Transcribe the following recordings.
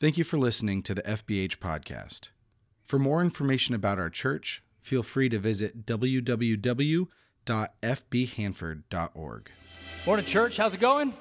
Thank you for listening to the FBH podcast. For more information about our church, feel free to visit www.fbhanford.org. Morning, church. How's it going?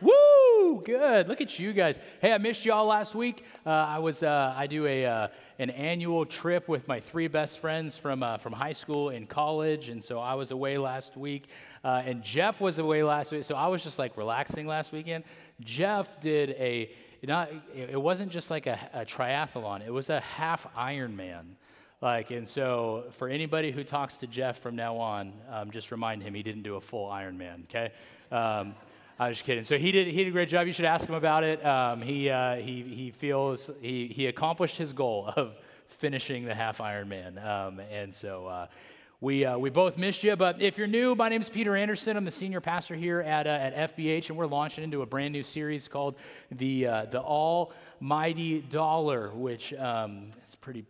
Woo! Good. Look at you guys. Hey, I missed y'all last week. Uh, I was uh, I do a uh, an annual trip with my three best friends from uh, from high school and college, and so I was away last week, uh, and Jeff was away last week. So I was just like relaxing last weekend. Jeff did a not, it wasn't just like a, a triathlon, it was a half Ironman. Like, and so for anybody who talks to Jeff from now on, um, just remind him he didn't do a full Ironman, okay? Um, I was just kidding. So he did, he did a great job. You should ask him about it. Um, he, uh, he, he feels he, he accomplished his goal of finishing the half Ironman. Um, and so uh, we, uh, we both missed you, but if you're new, my name is Peter Anderson. I'm the senior pastor here at, uh, at FBH, and we're launching into a brand new series called the, uh, the Almighty Dollar, which um, is pretty,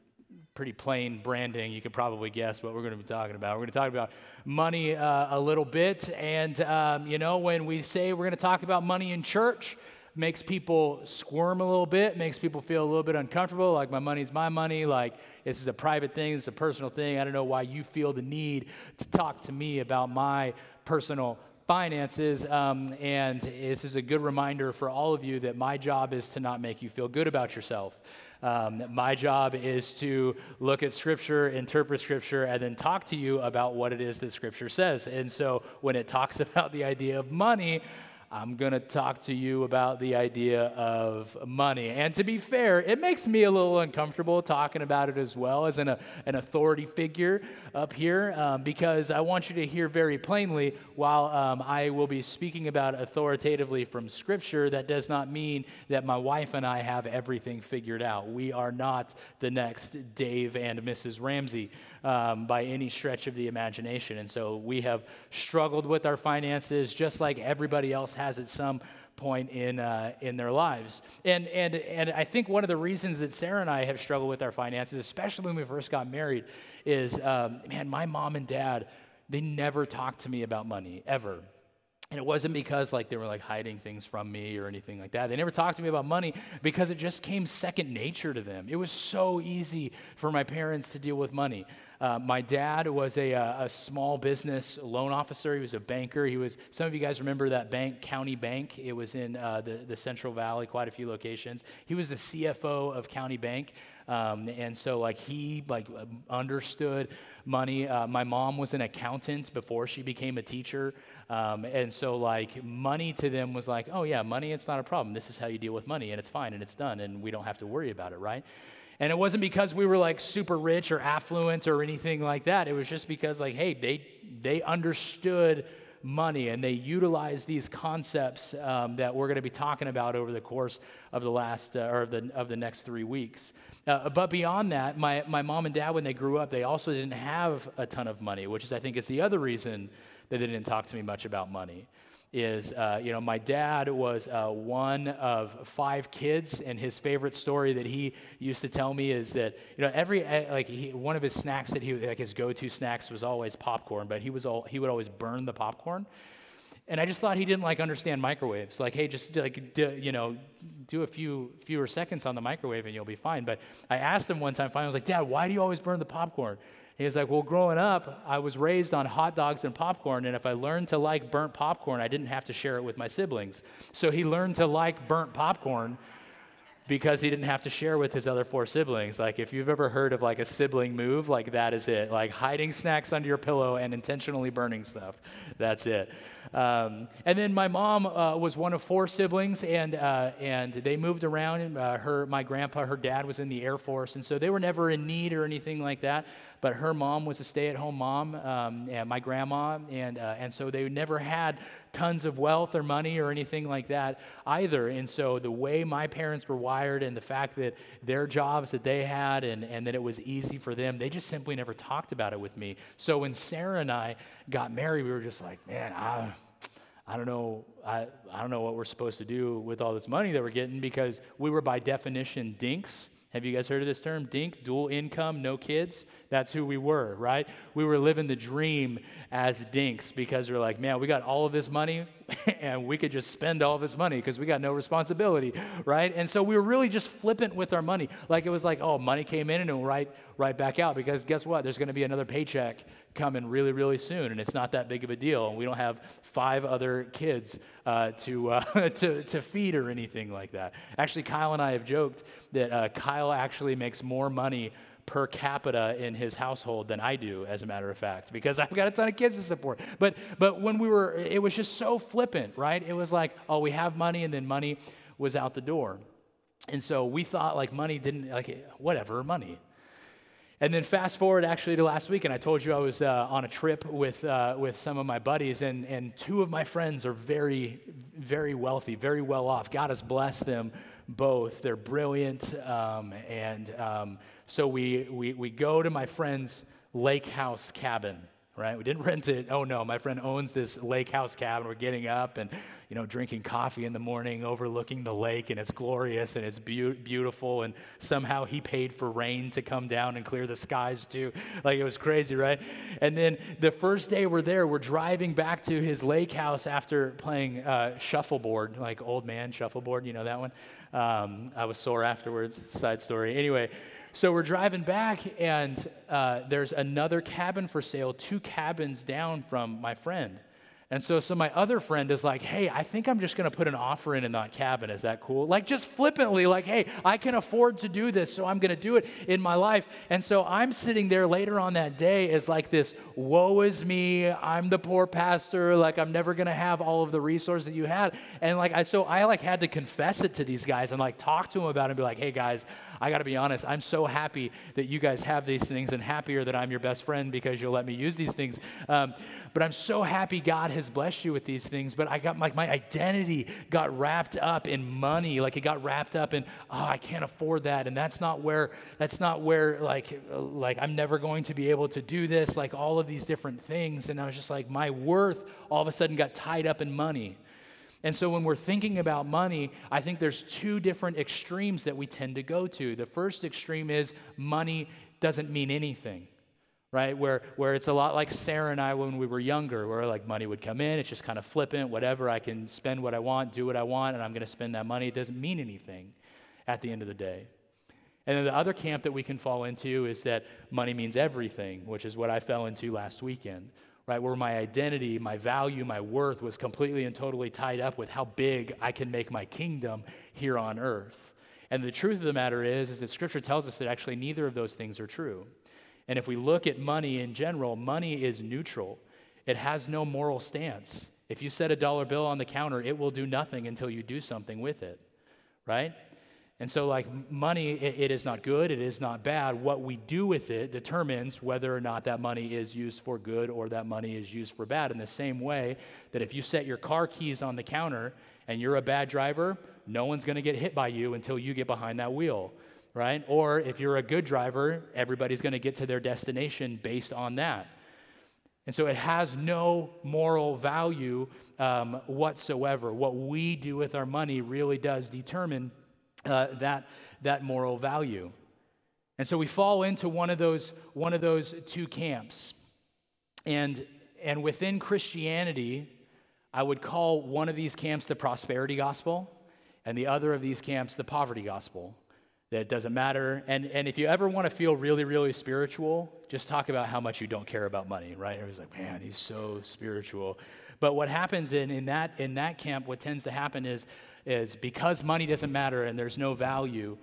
pretty plain branding. You could probably guess what we're going to be talking about. We're going to talk about money uh, a little bit, and um, you know, when we say we're going to talk about money in church, makes people squirm a little bit, makes people feel a little bit uncomfortable, like my money's my money, like this is a private thing, it's a personal thing. I don't know why you feel the need to talk to me about my personal finances. Um, and this is a good reminder for all of you that my job is to not make you feel good about yourself. Um, my job is to look at Scripture, interpret Scripture, and then talk to you about what it is that Scripture says. And so when it talks about the idea of money, I'm going to talk to you about the idea of money. And to be fair, it makes me a little uncomfortable talking about it as well as an, uh, an authority figure up here um, because I want you to hear very plainly while um, I will be speaking about authoritatively from Scripture, that does not mean that my wife and I have everything figured out. We are not the next Dave and Mrs. Ramsey um, by any stretch of the imagination. And so we have struggled with our finances just like everybody else has at some point in, uh, in their lives. And, and, and I think one of the reasons that Sarah and I have struggled with our finances, especially when we first got married, is um, man, my mom and dad, they never talked to me about money, ever. And it wasn't because like they were like hiding things from me or anything like that. They never talked to me about money because it just came second nature to them. It was so easy for my parents to deal with money. Uh, my dad was a, uh, a, small business loan officer. He was a banker. He was, some of you guys remember that bank, County Bank. It was in uh, the, the Central Valley, quite a few locations. He was the CFO of County Bank. Um, and so like he like understood money. Uh, my mom was an accountant before she became a teacher. Um, and so like money to them was like, oh yeah, money, it's not a problem. This is how you deal with money and it's fine and it's done and we don't have to worry about it, right? And it wasn't because we were like super rich or affluent or anything like that. It was just because like, hey, they they understood money and they utilize these concepts um, that we're going to be talking about over the course of the last uh, or of the of the next three weeks. Uh, but beyond that, my my mom and dad when they grew up, they also didn't have a ton of money, which is I think is the other reason that they didn't talk to me much about money is, uh, you know, my dad was uh, one of five kids, and his favorite story that he used to tell me is that, you know, every like he, one of his snacks that he like his go-to snacks was always popcorn, but he was all he would always burn the popcorn. And I just thought he didn't like understand microwaves. Like, hey, just like do, you know, do a few fewer seconds on the microwave and you'll be fine. But I asked him one time, finally, I was like, Dad, why do you always burn the popcorn? He was like, Well, growing up, I was raised on hot dogs and popcorn, and if I learned to like burnt popcorn, I didn't have to share it with my siblings. So he learned to like burnt popcorn because he didn't have to share with his other four siblings. Like, if you've ever heard of like a sibling move, like that is it. Like hiding snacks under your pillow and intentionally burning stuff. That's it. Um, and then my mom uh, was one of four siblings, and uh, and they moved around. Uh, her, my grandpa, her dad was in the Air Force, and so they were never in need or anything like that. But her mom was a stay-at-home mom, um, and my grandma, and uh, and so they never had tons of wealth or money or anything like that either. And so the way my parents were wired, and the fact that their jobs that they had, and and that it was easy for them, they just simply never talked about it with me. So when Sarah and I got married, we were just like, man, I I don't know, I, I don't know what we're supposed to do with all this money that we're getting because we were by definition dinks. Have you guys heard of this term? Dink, dual income, no kids. That's who we were, right? We were living the dream as dinks because we're like, man, we got all of this money. and we could just spend all this money because we got no responsibility, right? And so we were really just flippant with our money. Like it was like, oh, money came in and it will right, right back out because guess what? There's going to be another paycheck coming really, really soon, and it's not that big of a deal. And we don't have five other kids uh, to, uh, to, to feed or anything like that. Actually, Kyle and I have joked that uh, Kyle actually makes more money per capita in his household than I do, as a matter of fact, because I've got a ton of kids to support. But but when we were, it was just so flippant, right? It was like, oh, we have money, and then money was out the door, and so we thought like money didn't like whatever money. And then fast forward actually to last week, and I told you I was uh, on a trip with, uh, with some of my buddies, and, and two of my friends are very, very wealthy, very well off. God has blessed them both. They're brilliant. Um, and um, so we, we, we go to my friend's lake house cabin right? We didn't rent it. Oh no, my friend owns this lake house cabin. We're getting up and, you know, drinking coffee in the morning, overlooking the lake, and it's glorious and it's be- beautiful. And somehow he paid for rain to come down and clear the skies too. Like it was crazy, right? And then the first day we're there, we're driving back to his lake house after playing uh, shuffleboard, like old man shuffleboard. You know that one? Um, I was sore afterwards. Side story. Anyway. So we're driving back, and uh, there's another cabin for sale, two cabins down from my friend. And so, so my other friend is like, hey, I think I'm just going to put an offer in in that cabin. Is that cool? Like, just flippantly, like, hey, I can afford to do this, so I'm going to do it in my life. And so I'm sitting there later on that day as like this, woe is me, I'm the poor pastor, like, I'm never going to have all of the resources that you had. And like, I, so I like had to confess it to these guys and like talk to them about it and be like, hey, guys, I got to be honest, I'm so happy that you guys have these things and happier that I'm your best friend because you'll let me use these things. Um, but I'm so happy God has blessed you with these things. But I got like my identity got wrapped up in money. Like it got wrapped up in, oh, I can't afford that. And that's not where, that's not where like, like I'm never going to be able to do this. Like all of these different things. And I was just like, my worth all of a sudden got tied up in money. And so when we're thinking about money, I think there's two different extremes that we tend to go to. The first extreme is money doesn't mean anything right? Where, where it's a lot like Sarah and I when we were younger, where like money would come in, it's just kind of flippant, whatever. I can spend what I want, do what I want, and I'm going to spend that money. It doesn't mean anything at the end of the day. And then the other camp that we can fall into is that money means everything, which is what I fell into last weekend, right? Where my identity, my value, my worth was completely and totally tied up with how big I can make my kingdom here on earth. And the truth of the matter is, is that Scripture tells us that actually neither of those things are true. And if we look at money in general, money is neutral, it has no moral stance. If you set a dollar bill on the counter, it will do nothing until you do something with it, right? And so, like money, it, it is not good, it is not bad. What we do with it determines whether or not that money is used for good or that money is used for bad. In the same way that if you set your car keys on the counter and you're a bad driver, no one's gonna get hit by you until you get behind that wheel right? Or if you're a good driver, everybody's to get to their destination based on that. And so it has no moral value um, whatsoever. What we do with our money really does determine uh, that, that moral value. And so we fall into one of those, one of those two camps. And, and within Christianity, I would call one of these camps the prosperity gospel, and the other of these camps the poverty gospel that it doesn't matter. And, and if you ever want to feel really, really spiritual, just talk about how much you don't care about money, right? Everybody's like, man, he's so spiritual. But what happens in, in, that, in that camp, what tends to happen is, is because money doesn't matter and there's no value,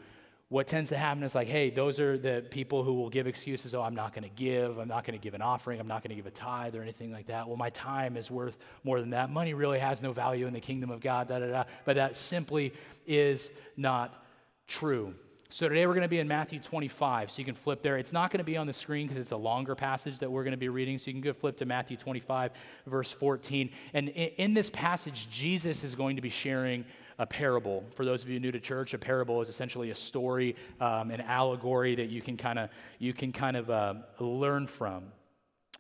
what tends to happen is like, hey, those are the people who will give excuses. Oh, I'm not going to give. I'm not going to give an offering. I'm not going to give a tithe or anything like that. Well, my time is worth more than that. Money really has no value in the kingdom of God, da da da. But that simply is not true. So today we're going to be in Matthew 25. So you can flip there. It's not going to be on the screen because it's a longer passage that we're going to be reading. So you can go flip to Matthew 25, verse 14. And in this passage, Jesus is going to be sharing a parable. For those of you new to church, a parable is essentially a story, um, an allegory that you can kind of you can kind of uh, learn from.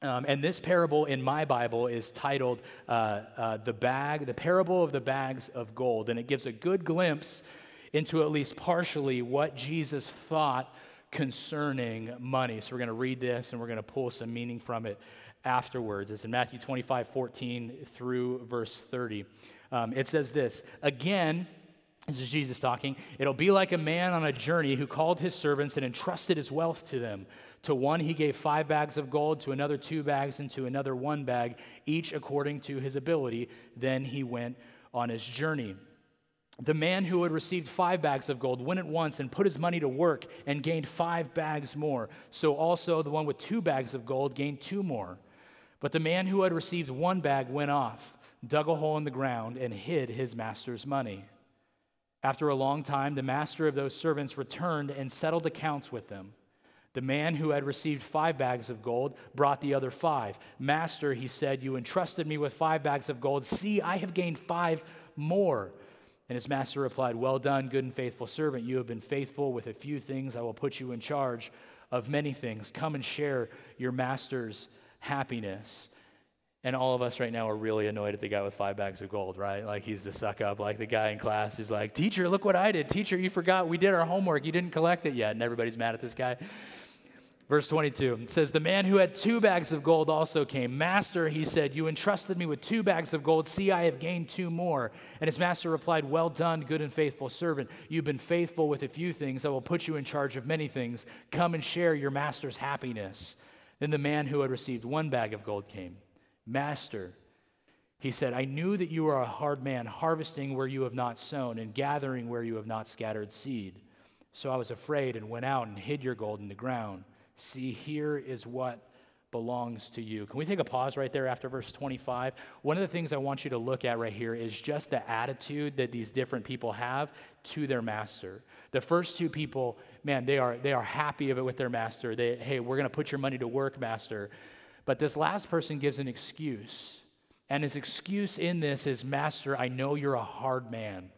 Um, and this parable in my Bible is titled uh, uh, "The Bag," the parable of the bags of gold, and it gives a good glimpse into at least partially what Jesus thought concerning money. So we're going to read this and we're going to pull some meaning from it afterwards. It's in Matthew 25, 14 through verse 30. Um, it says this Again, this is Jesus talking. It'll be like a man on a journey who called his servants and entrusted his wealth to them. To one he gave five bags of gold, to another two bags, and to another one bag, each according to his ability. Then he went on his journey. The man who had received five bags of gold went at once and put his money to work and gained five bags more. So also the one with two bags of gold gained two more. But the man who had received one bag went off, dug a hole in the ground, and hid his master's money. After a long time, the master of those servants returned and settled accounts with them. The man who had received five bags of gold brought the other five. Master, he said, You entrusted me with five bags of gold. See, I have gained five more. And his master replied, Well done, good and faithful servant. You have been faithful with a few things. I will put you in charge of many things. Come and share your master's happiness. And all of us right now are really annoyed at the guy with five bags of gold, right? Like he's the suck up, like the guy in class who's like, Teacher, look what I did. Teacher, you forgot. We did our homework. You didn't collect it yet. And everybody's mad at this guy. Verse 22 says, The man who had two bags of gold also came. Master, he said, You entrusted me with two bags of gold. See, I have gained two more. And his master replied, Well done, good and faithful servant. You've been faithful with a few things. I will put you in charge of many things. Come and share your master's happiness. Then the man who had received one bag of gold came. Master, he said, I knew that you are a hard man, harvesting where you have not sown and gathering where you have not scattered seed. So I was afraid and went out and hid your gold in the ground. See, here is what belongs to you. Can we take a pause right there after verse 25? One of the things I want you to look at right here is just the attitude that these different people have to their master. The first two people, man, they are they are happy of it with their master. They, hey, we're going to put your money to work, master. But this last person gives an excuse. And his excuse in this is, Master, I know you're a hard man.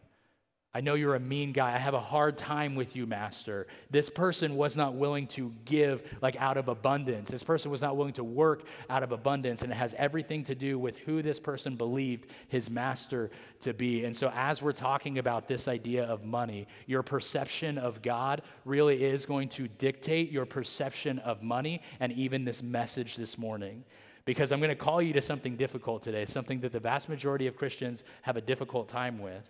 I know you're a mean guy. I have a hard time with you, master. This person was not willing to give like out of abundance. This person was not willing to work out of abundance. And it has everything to do with who this person believed his master to be. And so, as we're talking about this idea of money, your perception of God really is going to dictate your perception of money and even this message this morning because I'm going to call you to something difficult today, something that the vast majority of Christians have a difficult time with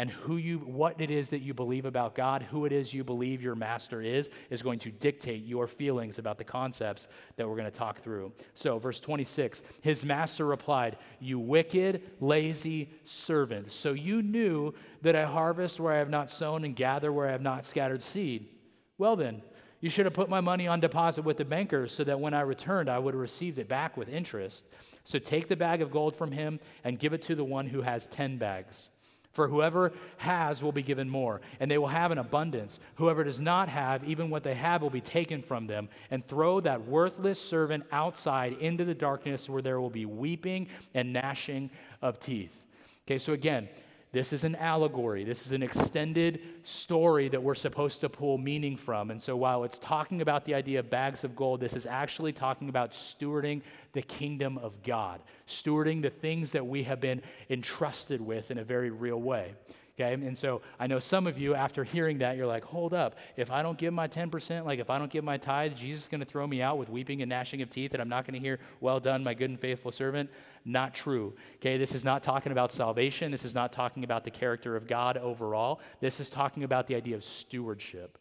and who you what it is that you believe about God, who it is you believe your master is is going to dictate your feelings about the concepts that we're going to talk through. So, verse 26, his master replied, "You wicked, lazy servant. So you knew that I harvest where I have not sown and gather where I have not scattered seed. Well then, you should have put my money on deposit with the bankers so that when I returned, I would have received it back with interest. So take the bag of gold from him and give it to the one who has 10 bags. For whoever has will be given more, and they will have an abundance. Whoever does not have, even what they have will be taken from them. And throw that worthless servant outside into the darkness where there will be weeping and gnashing of teeth. Okay, so again, this is an allegory. This is an extended story that we're supposed to pull meaning from. And so while it's talking about the idea of bags of gold, this is actually talking about stewarding the kingdom of God, stewarding the things that we have been entrusted with in a very real way. Okay, and so I know some of you, after hearing that, you're like, hold up. If I don't give my 10%, like if I don't give my tithe, Jesus is going to throw me out with weeping and gnashing of teeth, and I'm not going to hear, well done, my good and faithful servant. Not true. Okay, this is not talking about salvation. This is not talking about the character of God overall. This is talking about the idea of stewardship.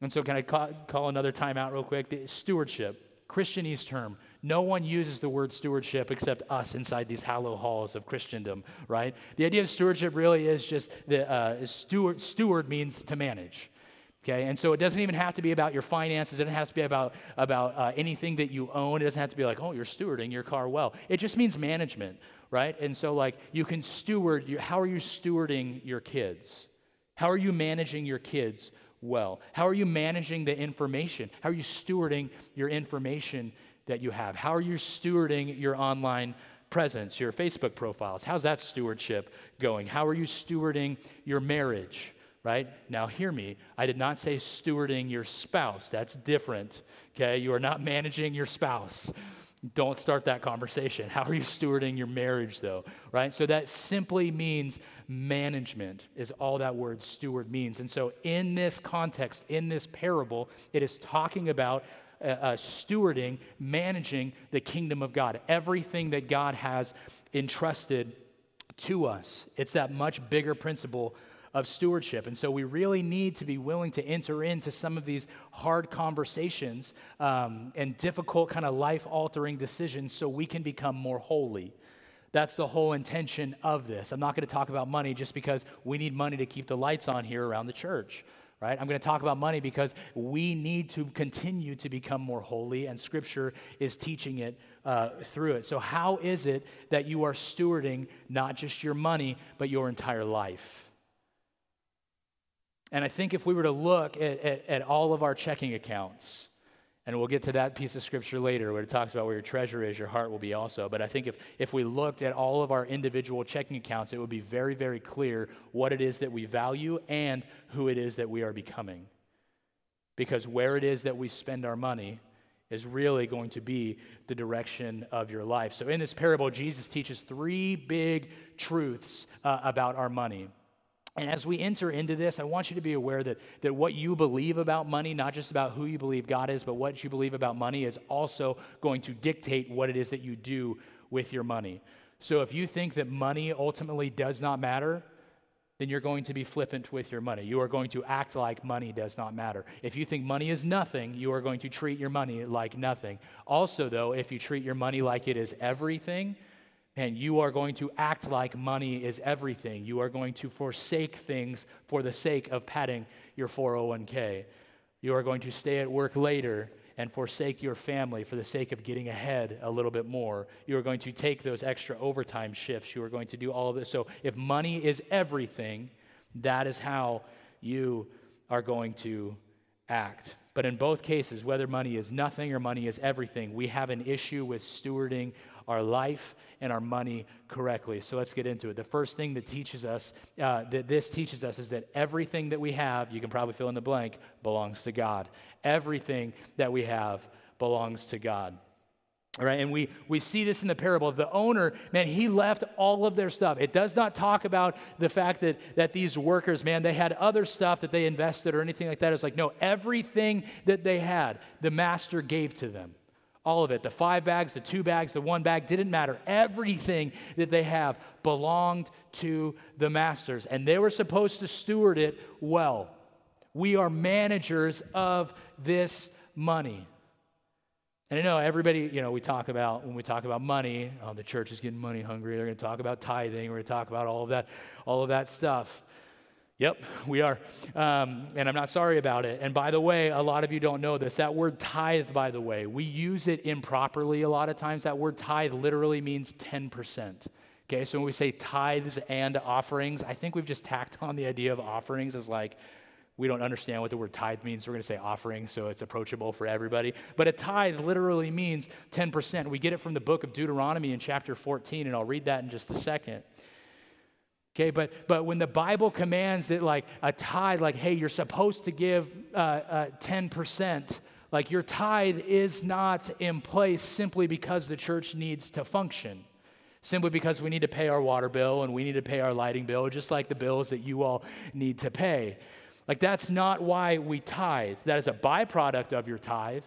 And so, can I call, call another time out real quick? The stewardship, Christianese term no one uses the word stewardship except us inside these hollow halls of Christendom, right? The idea of stewardship really is just the uh, steward, steward means to manage. Okay, and so it doesn't even have to be about your finances. It doesn't have to be about, about uh, anything that you own. It doesn't have to be like, oh, you're stewarding your car well. It just means management, right? And so, like, you can steward, your, how are you stewarding your kids? How are you managing your kids well? How are you managing the information? How are you stewarding your information that you have? How are you stewarding your online presence, your Facebook profiles? How's that stewardship going? How are you stewarding your marriage? Right? Now, hear me. I did not say stewarding your spouse. That's different. Okay? You are not managing your spouse. Don't start that conversation. How are you stewarding your marriage, though? Right? So that simply means management, is all that word steward means. And so, in this context, in this parable, it is talking about uh, uh, stewarding, managing the kingdom of God, everything that God has entrusted to us. It's that much bigger principle of stewardship. And so we really need to be willing to enter into some of these hard conversations um, and difficult, kind of life altering decisions so we can become more holy. That's the whole intention of this. I'm not going to talk about money just because we need money to keep the lights on here around the church right? I'm going to talk about money because we need to continue to become more holy, and Scripture is teaching it uh, through it. So, how is it that you are stewarding not just your money, but your entire life? And I think if we were to look at, at, at all of our checking accounts, and we'll get to that piece of scripture later where it talks about where your treasure is, your heart will be also. But I think if, if we looked at all of our individual checking accounts, it would be very, very clear what it is that we value and who it is that we are becoming. Because where it is that we spend our money is really going to be the direction of your life. So in this parable, Jesus teaches three big truths uh, about our money. And as we enter into this, I want you to be aware that, that what you believe about money, not just about who you believe God is, but what you believe about money, is also going to dictate what it is that you do with your money. So if you think that money ultimately does not matter, then you're going to be flippant with your money. You are going to act like money does not matter. If you think money is nothing, you are going to treat your money like nothing. Also, though, if you treat your money like it is everything, and you are going to act like money is everything. You are going to forsake things for the sake of padding your 401k. You are going to stay at work later and forsake your family for the sake of getting ahead a little bit more. You are going to take those extra overtime shifts. You are going to do all of this. So, if money is everything, that is how you are going to act. But in both cases, whether money is nothing or money is everything, we have an issue with stewarding our life and our money correctly. So let's get into it. The first thing that teaches us, uh, that this teaches us, is that everything that we have, you can probably fill in the blank, belongs to God. Everything that we have belongs to God. All right, and we, we see this in the parable. The owner, man, he left all of their stuff. It does not talk about the fact that, that these workers, man, they had other stuff that they invested or anything like that. It's like, no, everything that they had, the master gave to them. All of it. The five bags, the two bags, the one bag, didn't matter. Everything that they have belonged to the masters, and they were supposed to steward it well. We are managers of this money. And I know everybody, you know, we talk about, when we talk about money, oh, the church is getting money hungry. They're going to talk about tithing. We're going to talk about all of that, all of that stuff. Yep, we are. Um, and I'm not sorry about it. And by the way, a lot of you don't know this. That word tithe, by the way, we use it improperly a lot of times. That word tithe literally means 10%. Okay, so when we say tithes and offerings, I think we've just tacked on the idea of offerings as like, we don't understand what the word tithe means. We're going to say offering so it's approachable for everybody. But a tithe literally means 10%. We get it from the book of Deuteronomy in chapter 14, and I'll read that in just a second. Okay, but, but when the Bible commands that, like a tithe, like, hey, you're supposed to give uh, uh, 10%, like your tithe is not in place simply because the church needs to function, simply because we need to pay our water bill and we need to pay our lighting bill, just like the bills that you all need to pay. Like, that's not why we tithe. That is a byproduct of your tithe.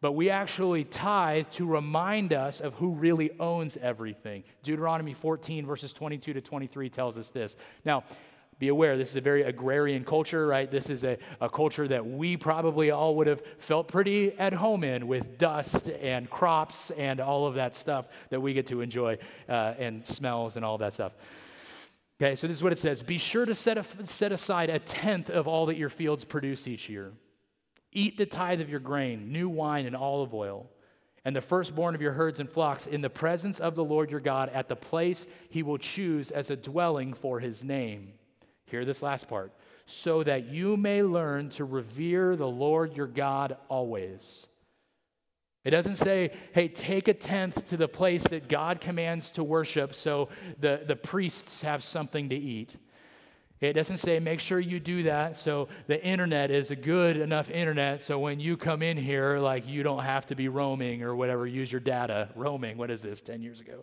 But we actually tithe to remind us of who really owns everything. Deuteronomy 14, verses 22 to 23 tells us this. Now, be aware, this is a very agrarian culture, right? This is a, a culture that we probably all would have felt pretty at home in with dust and crops and all of that stuff that we get to enjoy uh, and smells and all that stuff. Okay, so this is what it says Be sure to set, a, set aside a tenth of all that your fields produce each year. Eat the tithe of your grain, new wine, and olive oil, and the firstborn of your herds and flocks in the presence of the Lord your God at the place he will choose as a dwelling for his name. Hear this last part so that you may learn to revere the Lord your God always. It doesn't say, hey, take a tenth to the place that God commands to worship so the, the priests have something to eat. It doesn't say make sure you do that so the internet is a good enough internet so when you come in here, like you don't have to be roaming or whatever, use your data. Roaming, what is this, 10 years ago?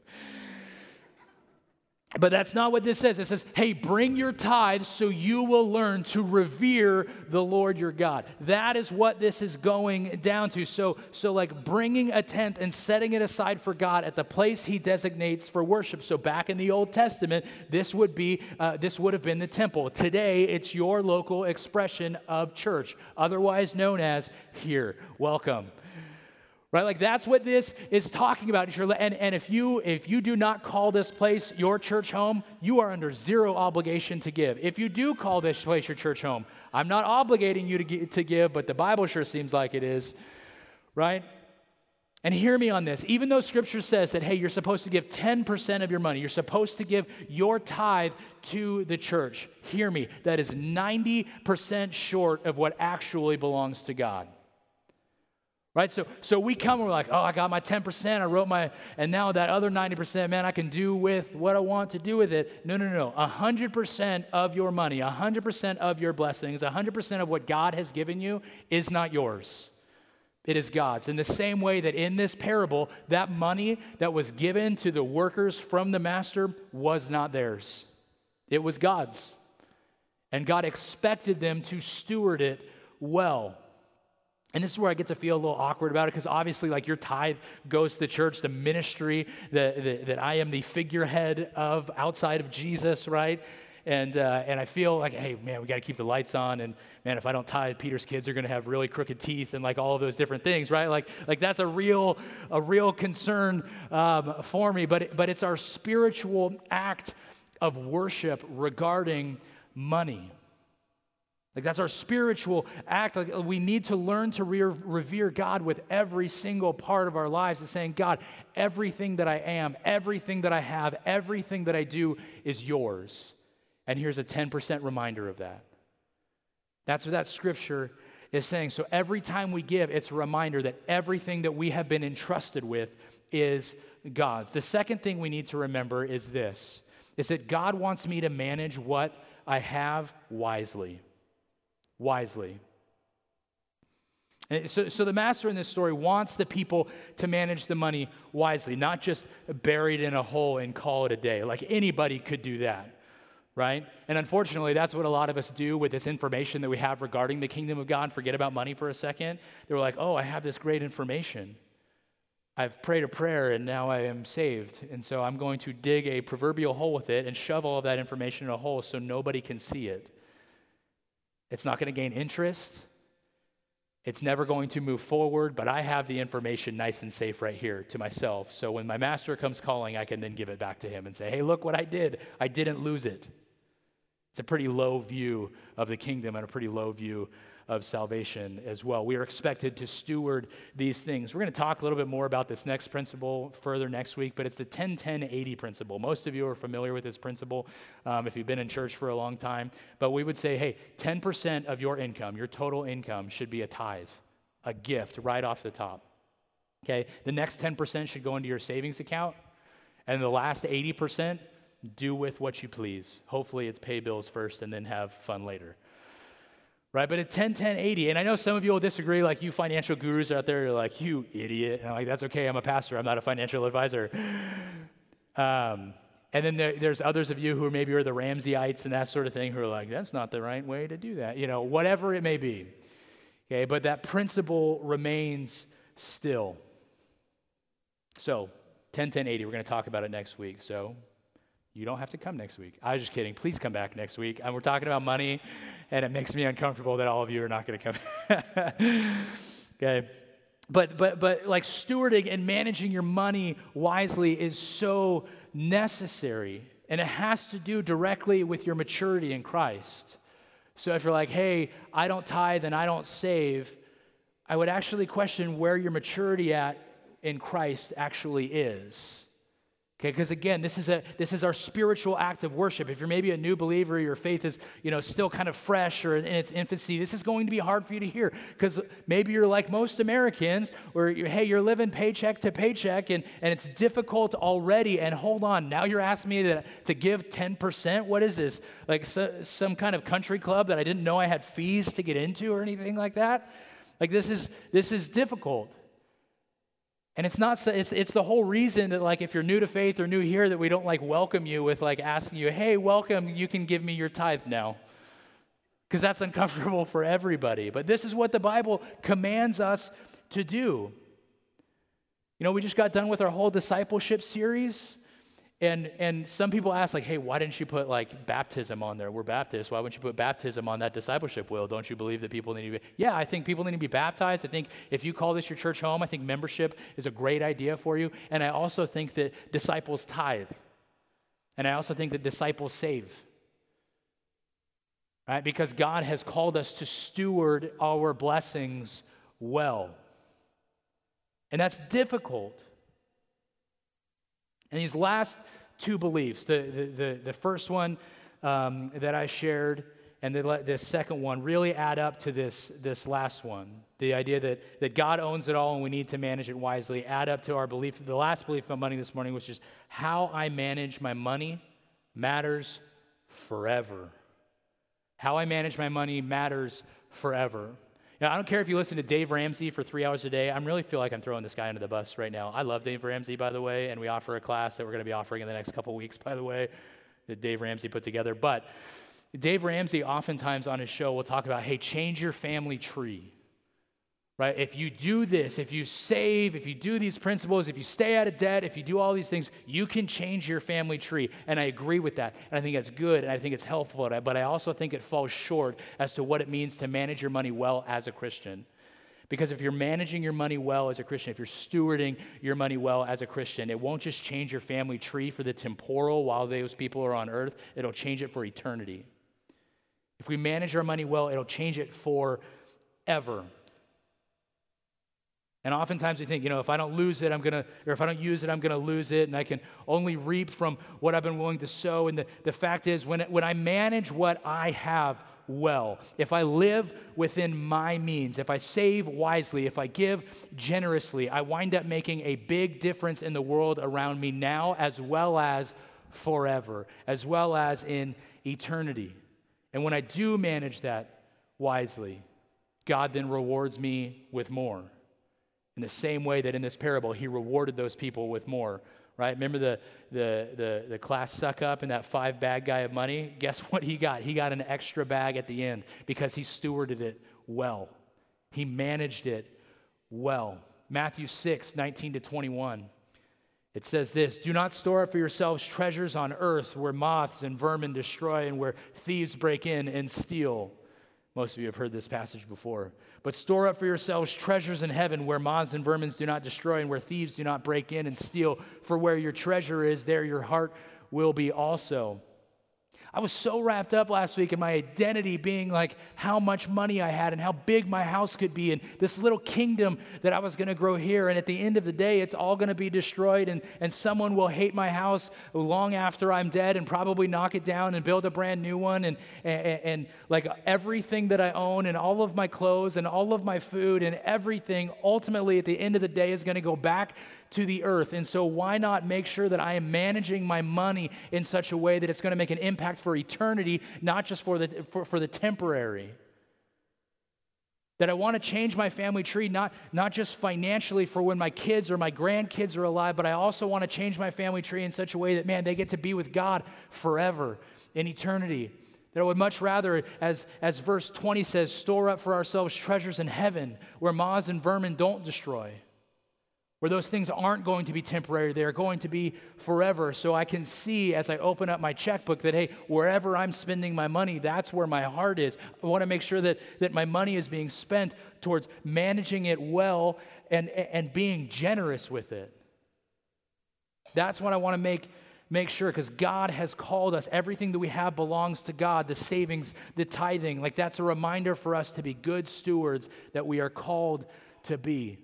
But that's not what this says. It says, hey, bring your tithes so you will learn to revere the Lord your God. That is what this is going down to. So, so like bringing a tenth and setting it aside for God at the place he designates for worship. So back in the Old Testament, this would be, uh, this would have been the temple. Today, it's your local expression of church, otherwise known as here. Welcome right? Like that's what this is talking about. And, and if you if you do not call this place your church home you are under zero obligation to give. If you do call this place your church home i'm not obligating you to, to give but the bible sure seems like it is right? And hear me on this. Even though scripture says that hey you're supposed to give 10% of your money you're supposed to give your tithe to the church hear me that is 90% short of what actually belongs to god right? So, so we come and we're like, oh, I got my 10%, I wrote my, and now that other 90%, man, I can do with what I want to do with it. No, no, no. 100% of your money, 100% of your blessings, 100% of what God has given you is not yours. It is God's. In the same way that in this parable, that money that was given to the workers from the master was not theirs, it was God's. And God expected them to steward it well. And this is where I get to feel a little awkward about it because obviously, like your tithe goes to the church, the ministry that, that I am the figurehead of outside of Jesus, right? And, uh, and I feel like, hey, man, we got to keep the lights on. And man, if I don't tithe, Peter's kids are going to have really crooked teeth and like all of those different things, right? Like, like that's a real, a real concern um, for me. But, but it's our spiritual act of worship regarding money. Like that's our spiritual act. Like we need to learn to re- revere God with every single part of our lives and saying, God, everything that I am, everything that I have, everything that I do is yours. And here's a 10% reminder of that. That's what that scripture is saying. So every time we give, it's a reminder that everything that we have been entrusted with is God's. The second thing we need to remember is this is that God wants me to manage what I have wisely wisely. So, so the master in this story wants the people to manage the money wisely, not just buried in a hole and call it a day. Like anybody could do that, right? And unfortunately, that's what a lot of us do with this information that we have regarding the kingdom of God. Forget about money for a second. They were like, oh, I have this great information. I've prayed a prayer and now I am saved. And so I'm going to dig a proverbial hole with it and shove all of that information in a hole so nobody can see it. It's not going to gain interest. It's never going to move forward, but I have the information nice and safe right here to myself. So when my master comes calling, I can then give it back to him and say, hey, look what I did. I didn't lose it. It's a pretty low view of the kingdom and a pretty low view of salvation as well. We are expected to steward these things. We're going to talk a little bit more about this next principle further next week, but it's the 10 10 80 principle. Most of you are familiar with this principle um, if you've been in church for a long time. But we would say, hey, 10% of your income, your total income, should be a tithe, a gift right off the top. Okay? The next 10% should go into your savings account, and the last 80%, do with what you please. Hopefully, it's pay bills first and then have fun later right? But at 10, 10, 80, and I know some of you will disagree, like you financial gurus out there, you're like, you idiot. And I'm like, that's okay, I'm a pastor, I'm not a financial advisor. Um, and then there, there's others of you who maybe are the Ramseyites and that sort of thing who are like, that's not the right way to do that, you know, whatever it may be. Okay, but that principle remains still. So, 10, 10, 80, we're going to talk about it next week. So, you don't have to come next week. I was just kidding. Please come back next week. And we're talking about money, and it makes me uncomfortable that all of you are not going to come. okay. But, but, but like stewarding and managing your money wisely is so necessary. And it has to do directly with your maturity in Christ. So if you're like, hey, I don't tithe and I don't save, I would actually question where your maturity at in Christ actually is. Okay, because again, this is a this is our spiritual act of worship. If you're maybe a new believer, your faith is you know still kind of fresh or in its infancy. This is going to be hard for you to hear because maybe you're like most Americans, where you're, hey, you're living paycheck to paycheck, and and it's difficult already. And hold on, now you're asking me to, to give 10%. What is this? Like so, some kind of country club that I didn't know I had fees to get into or anything like that? Like this is this is difficult. And it's not, it's, it's the whole reason that, like, if you're new to faith or new here, that we don't, like, welcome you with, like, asking you, hey, welcome, you can give me your tithe now. Because that's uncomfortable for everybody. But this is what the Bible commands us to do. You know, we just got done with our whole discipleship series. And, and some people ask, like, hey, why didn't you put like baptism on there? We're Baptists. Why wouldn't you put baptism on that discipleship wheel? Don't you believe that people need to be? Yeah, I think people need to be baptized. I think if you call this your church home, I think membership is a great idea for you. And I also think that disciples tithe. And I also think that disciples save. Right? Because God has called us to steward our blessings well. And that's difficult. And these last two beliefs, the, the, the, the first one um, that I shared and the, the second one really add up to this, this last one. The idea that, that God owns it all and we need to manage it wisely, add up to our belief. The last belief about money this morning, which is how I manage my money matters forever. How I manage my money matters forever. Now, I don't care if you listen to Dave Ramsey for three hours a day. I really feel like I'm throwing this guy under the bus right now. I love Dave Ramsey, by the way, and we offer a class that we're going to be offering in the next couple weeks, by the way, that Dave Ramsey put together. But Dave Ramsey, oftentimes on his show, will talk about hey, change your family tree right? If you do this, if you save, if you do these principles, if you stay out of debt, if you do all these things, you can change your family tree. And I agree with that. And I think that's good and I think it's helpful. But I also think it falls short as to what it means to manage your money well as a Christian. Because if you're managing your money well as a Christian, if you're stewarding your money well as a Christian, it won't just change your family tree for the temporal while those people are on earth, it'll change it for eternity. If we manage our money well, it'll change it forever. And oftentimes we think, you know, if I don't lose it, I'm going to, or if I don't use it, I'm going to lose it, and I can only reap from what I've been willing to sow. And the, the fact is, when, when I manage what I have well, if I live within my means, if I save wisely, if I give generously, I wind up making a big difference in the world around me now, as well as forever, as well as in eternity. And when I do manage that wisely, God then rewards me with more. In the same way that in this parable, he rewarded those people with more, right? Remember the, the, the, the class suck up and that five bag guy of money? Guess what he got? He got an extra bag at the end because he stewarded it well. He managed it well. Matthew 6, 19 to 21. It says this Do not store up for yourselves treasures on earth where moths and vermin destroy and where thieves break in and steal. Most of you have heard this passage before. But store up for yourselves treasures in heaven where moths and vermin do not destroy and where thieves do not break in and steal. For where your treasure is, there your heart will be also. I was so wrapped up last week in my identity being like how much money I had and how big my house could be and this little kingdom that I was going to grow here. And at the end of the day, it's all going to be destroyed and, and someone will hate my house long after I'm dead and probably knock it down and build a brand new one. And, and, and like everything that I own and all of my clothes and all of my food and everything ultimately at the end of the day is going to go back to the earth. And so, why not make sure that I am managing my money in such a way that it's going to make an impact for eternity, not just for the, for, for the temporary? That I want to change my family tree, not, not just financially for when my kids or my grandkids are alive, but I also want to change my family tree in such a way that, man, they get to be with God forever in eternity. That I would much rather, as, as verse 20 says, store up for ourselves treasures in heaven where moths and vermin don't destroy where those things aren't going to be temporary, they're going to be forever. So I can see as I open up my checkbook that, hey, wherever I'm spending my money, that's where my heart is. I want to make sure that, that my money is being spent towards managing it well and, and being generous with it. That's what I want to make make sure because God has called us. Everything that we have belongs to God the savings, the tithing. Like that's a reminder for us to be good stewards that we are called to be.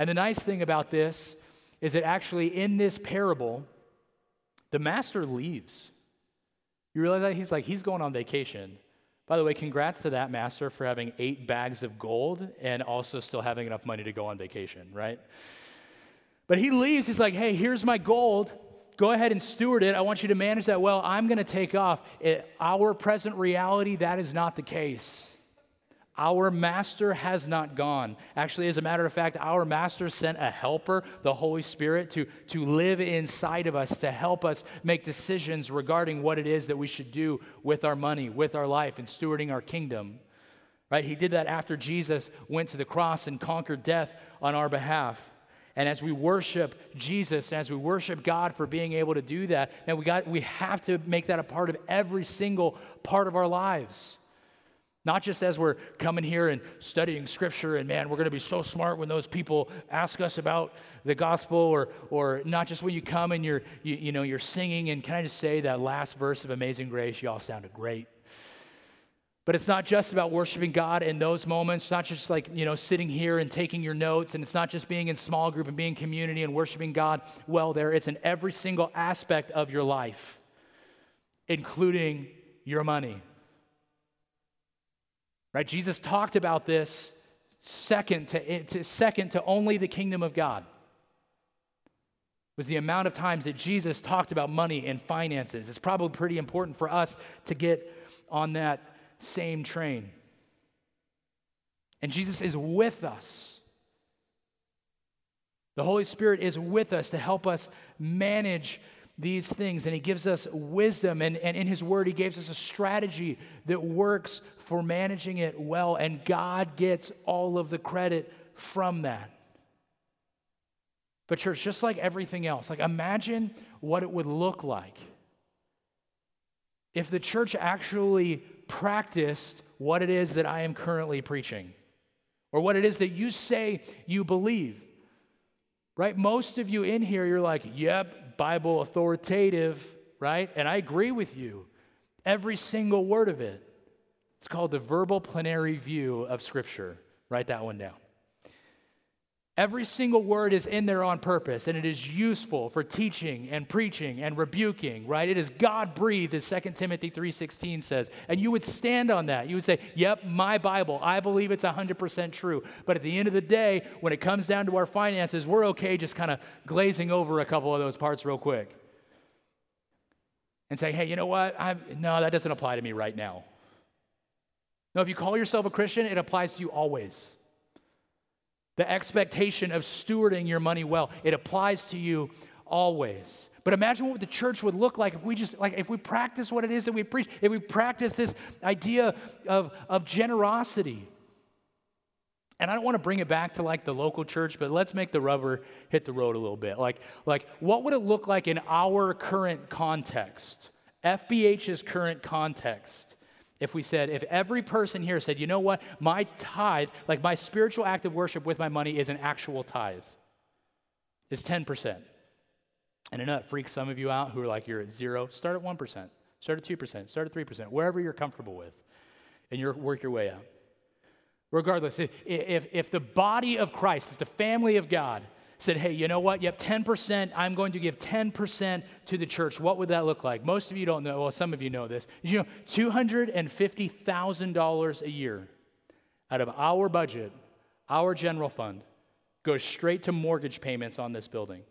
And the nice thing about this is that actually in this parable, the master leaves. You realize that? He's like, he's going on vacation. By the way, congrats to that master for having eight bags of gold and also still having enough money to go on vacation, right? But he leaves. He's like, hey, here's my gold. Go ahead and steward it. I want you to manage that well. I'm going to take off. It, our present reality, that is not the case. Our master has not gone. Actually, as a matter of fact, our master sent a helper, the Holy Spirit, to, to live inside of us, to help us make decisions regarding what it is that we should do with our money, with our life, and stewarding our kingdom. Right? He did that after Jesus went to the cross and conquered death on our behalf. And as we worship Jesus, and as we worship God for being able to do that, and we got we have to make that a part of every single part of our lives. Not just as we're coming here and studying scripture, and man, we're going to be so smart when those people ask us about the gospel, or, or not just when you come and you're, you, you know, you're singing. And can I just say that last verse of Amazing Grace, y'all sounded great. But it's not just about worshiping God in those moments. It's not just like, you know, sitting here and taking your notes. And it's not just being in small group and being community and worshiping God well there. It's in every single aspect of your life, including your money. Right? Jesus talked about this second to, to, second to only the kingdom of God. Was the amount of times that Jesus talked about money and finances. It's probably pretty important for us to get on that same train. And Jesus is with us. The Holy Spirit is with us to help us manage these things. And He gives us wisdom. And, and in His Word, He gives us a strategy that works for managing it well, and God gets all of the credit from that. But, church, just like everything else, like imagine what it would look like if the church actually practiced what it is that I am currently preaching, or what it is that you say you believe. Right? Most of you in here, you're like, yep, Bible authoritative, right? And I agree with you, every single word of it. It's called the verbal plenary view of Scripture. Write that one down. Every single word is in there on purpose, and it is useful for teaching and preaching and rebuking, right? It is God breathed, as 2 Timothy 3.16 says. And you would stand on that. You would say, yep, my Bible, I believe it's 100% true. But at the end of the day, when it comes down to our finances, we're okay just kind of glazing over a couple of those parts real quick. And saying, hey, you know what? I'm, no, that doesn't apply to me right now. No, if you call yourself a Christian, it applies to you always. The expectation of stewarding your money well, it applies to you always. But imagine what the church would look like if we just like if we practice what it is that we preach, if we practice this idea of, of generosity. And I don't want to bring it back to like the local church, but let's make the rubber hit the road a little bit. Like, like what would it look like in our current context? FBH's current context if we said, if every person here said, you know what, my tithe, like my spiritual act of worship with my money is an actual tithe, is 10%. And I know that freaks some of you out who are like, you're at zero. Start at 1%, start at 2%, start at 3%, wherever you're comfortable with, and you work your way up. Regardless, if, if, if the body of Christ, if the family of God, said, hey, you know what? Yep, 10%, I'm going to give 10% to the church. What would that look like? Most of you don't know. Well, some of you know this. You know $250,000 a year out of our budget, our general fund, goes straight to mortgage payments on this building?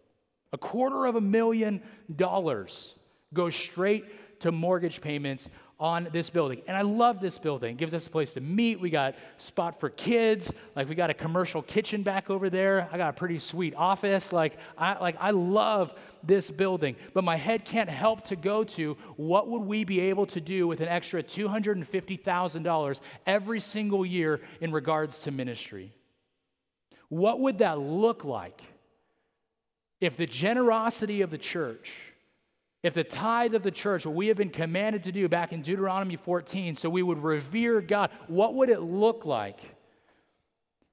A quarter of a million dollars goes straight to mortgage payments on this building. And I love this building. It gives us a place to meet. We got spot for kids. Like we got a commercial kitchen back over there. I got a pretty sweet office. Like I like I love this building. But my head can't help to go to what would we be able to do with an extra $250,000 every single year in regards to ministry? What would that look like if the generosity of the church if the tithe of the church, what we have been commanded to do back in Deuteronomy 14, so we would revere God, what would it look like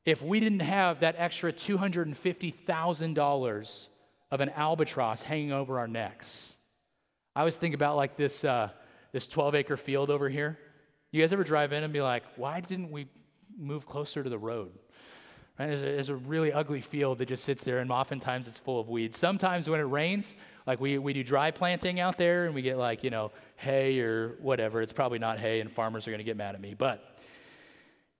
if we didn't have that extra $250,000 of an albatross hanging over our necks? I always think about like this, uh, this 12 acre field over here. You guys ever drive in and be like, why didn't we move closer to the road? Right? There's, a, there's a really ugly field that just sits there, and oftentimes it's full of weeds. Sometimes when it rains, like we, we do dry planting out there and we get like, you know, hay or whatever. It's probably not hay and farmers are going to get mad at me. But,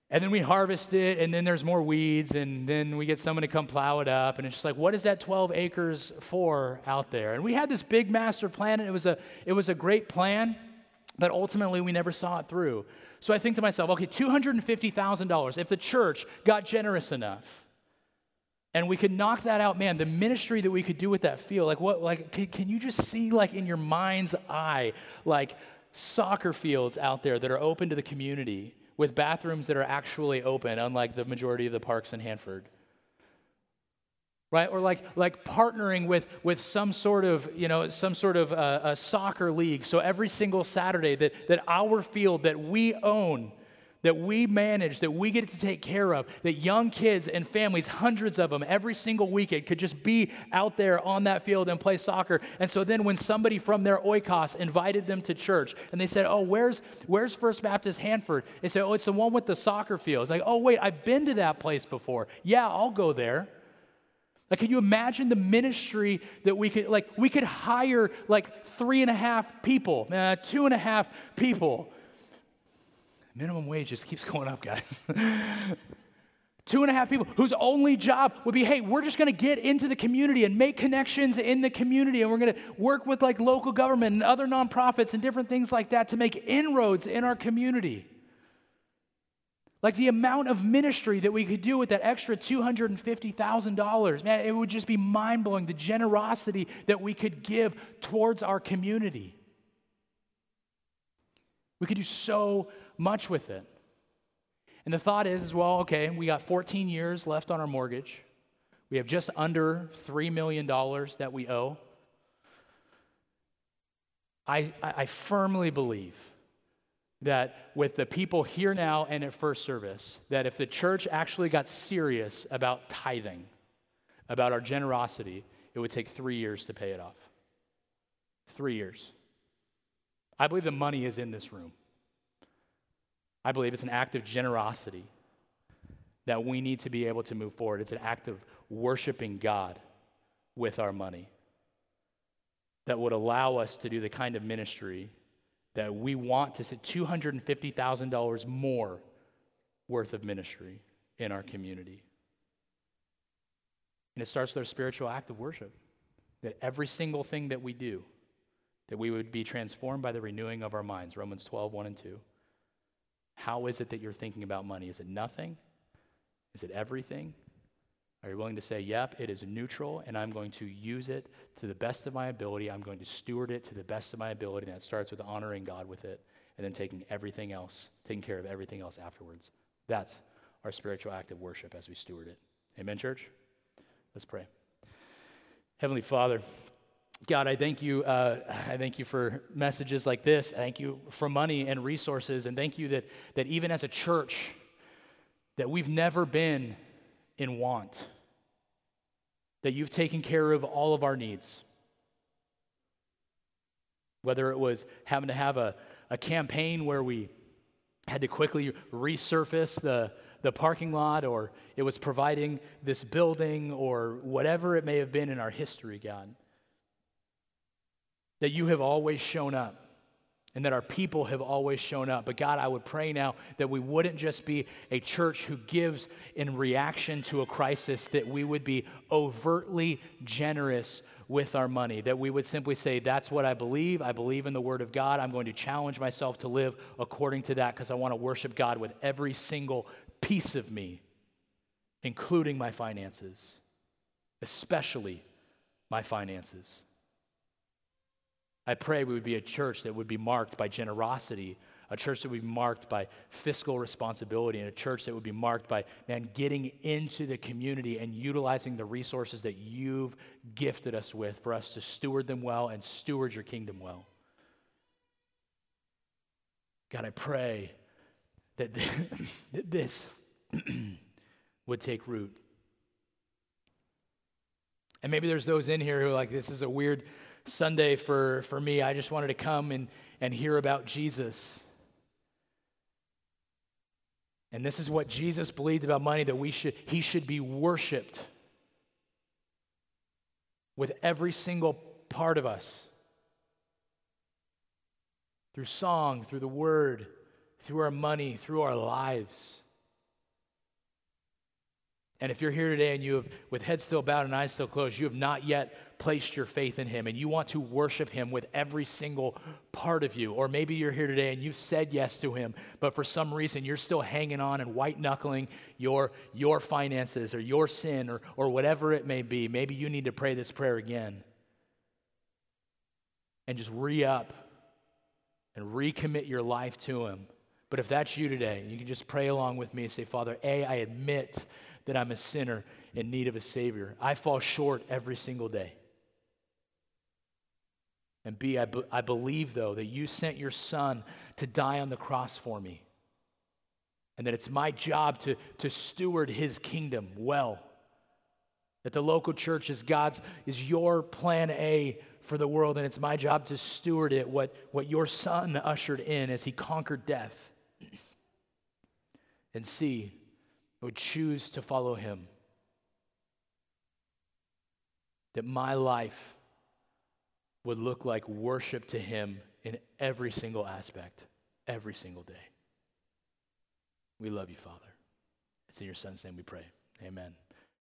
and then we harvest it and then there's more weeds and then we get someone to come plow it up. And it's just like, what is that 12 acres for out there? And we had this big master plan and it was a, it was a great plan. But ultimately we never saw it through. So I think to myself, okay, $250,000, if the church got generous enough, and we could knock that out man the ministry that we could do with that field like what like can, can, you just see like in your mind's eye like soccer fields out there that are open to the community with bathrooms that are actually open unlike the majority of the parks in hanford right or like like partnering with with some sort of you know some sort of uh, a soccer league so every single saturday that that our field that we own that we manage, that we get to take care of, that young kids and families, hundreds of them every single weekend, could just be out there on that field and play soccer. And so then when somebody from their oikos invited them to church and they said, Oh, where's, where's First Baptist Hanford? They said, Oh, it's the one with the soccer field. It's like, Oh, wait, I've been to that place before. Yeah, I'll go there. Like, can you imagine the ministry that we could, like, we could hire like three and a half people, uh, two and a half people Minimum wage just keeps going up, guys. Two and a half people whose only job would be hey, we're just gonna get into the community and make connections in the community, and we're gonna work with like local government and other nonprofits and different things like that to make inroads in our community. Like the amount of ministry that we could do with that extra $250,000, man, it would just be mind blowing the generosity that we could give towards our community. We could do so much with it. And the thought is, well, okay, we got 14 years left on our mortgage. We have just under $3 million that we owe. I, I firmly believe that with the people here now and at first service, that if the church actually got serious about tithing, about our generosity, it would take three years to pay it off. Three years. I believe the money is in this room. I believe it's an act of generosity that we need to be able to move forward. It's an act of worshiping God with our money that would allow us to do the kind of ministry that we want to see $250,000 more worth of ministry in our community. And it starts with our spiritual act of worship. That every single thing that we do, that we would be transformed by the renewing of our minds. Romans 12, 1 and 2. How is it that you're thinking about money? Is it nothing? Is it everything? Are you willing to say, yep, it is neutral, and I'm going to use it to the best of my ability. I'm going to steward it to the best of my ability. And that starts with honoring God with it, and then taking everything else, taking care of everything else afterwards. That's our spiritual act of worship as we steward it. Amen, church? Let's pray. Heavenly Father, God, I thank you. Uh, I thank you for messages like this. thank you for money and resources, and thank you that that even as a church, that we've never been in want. That you've taken care of all of our needs. Whether it was having to have a, a campaign where we had to quickly resurface the, the parking lot, or it was providing this building, or whatever it may have been in our history, God that you have always shown up and that our people have always shown up. But God, I would pray now that we wouldn't just be a church who gives in reaction to a crisis, that we would be overtly generous with our money, that we would simply say, That's what I believe. I believe in the Word of God. I'm going to challenge myself to live according to that because I want to worship God with every single piece of me, including my finances, especially my finances. I pray we would be a church that would be marked by generosity, a church that would be marked by fiscal responsibility, and a church that would be marked by, man, getting into the community and utilizing the resources that you've gifted us with for us to steward them well and steward your kingdom well. God, I pray that this would take root. And maybe there's those in here who are like, this is a weird Sunday for, for me. I just wanted to come and, and hear about Jesus. And this is what Jesus believed about money that we should, he should be worshiped with every single part of us through song, through the word, through our money, through our lives. And if you're here today and you have, with head still bowed and eyes still closed, you have not yet placed your faith in Him and you want to worship Him with every single part of you, or maybe you're here today and you've said yes to Him, but for some reason you're still hanging on and white knuckling your, your finances or your sin or, or whatever it may be, maybe you need to pray this prayer again and just re up and recommit your life to Him. But if that's you today, you can just pray along with me and say, Father, A, I admit that I'm a sinner in need of a Savior. I fall short every single day. And B, I, be- I believe, though, that you sent your Son to die on the cross for me. And that it's my job to, to steward his kingdom well. That the local church is God's, is your plan A for the world, and it's my job to steward it, what, what your son ushered in as he conquered death. And C, would choose to follow him. That my life would look like worship to him in every single aspect, every single day. We love you, Father. It's in your son's name we pray. Amen.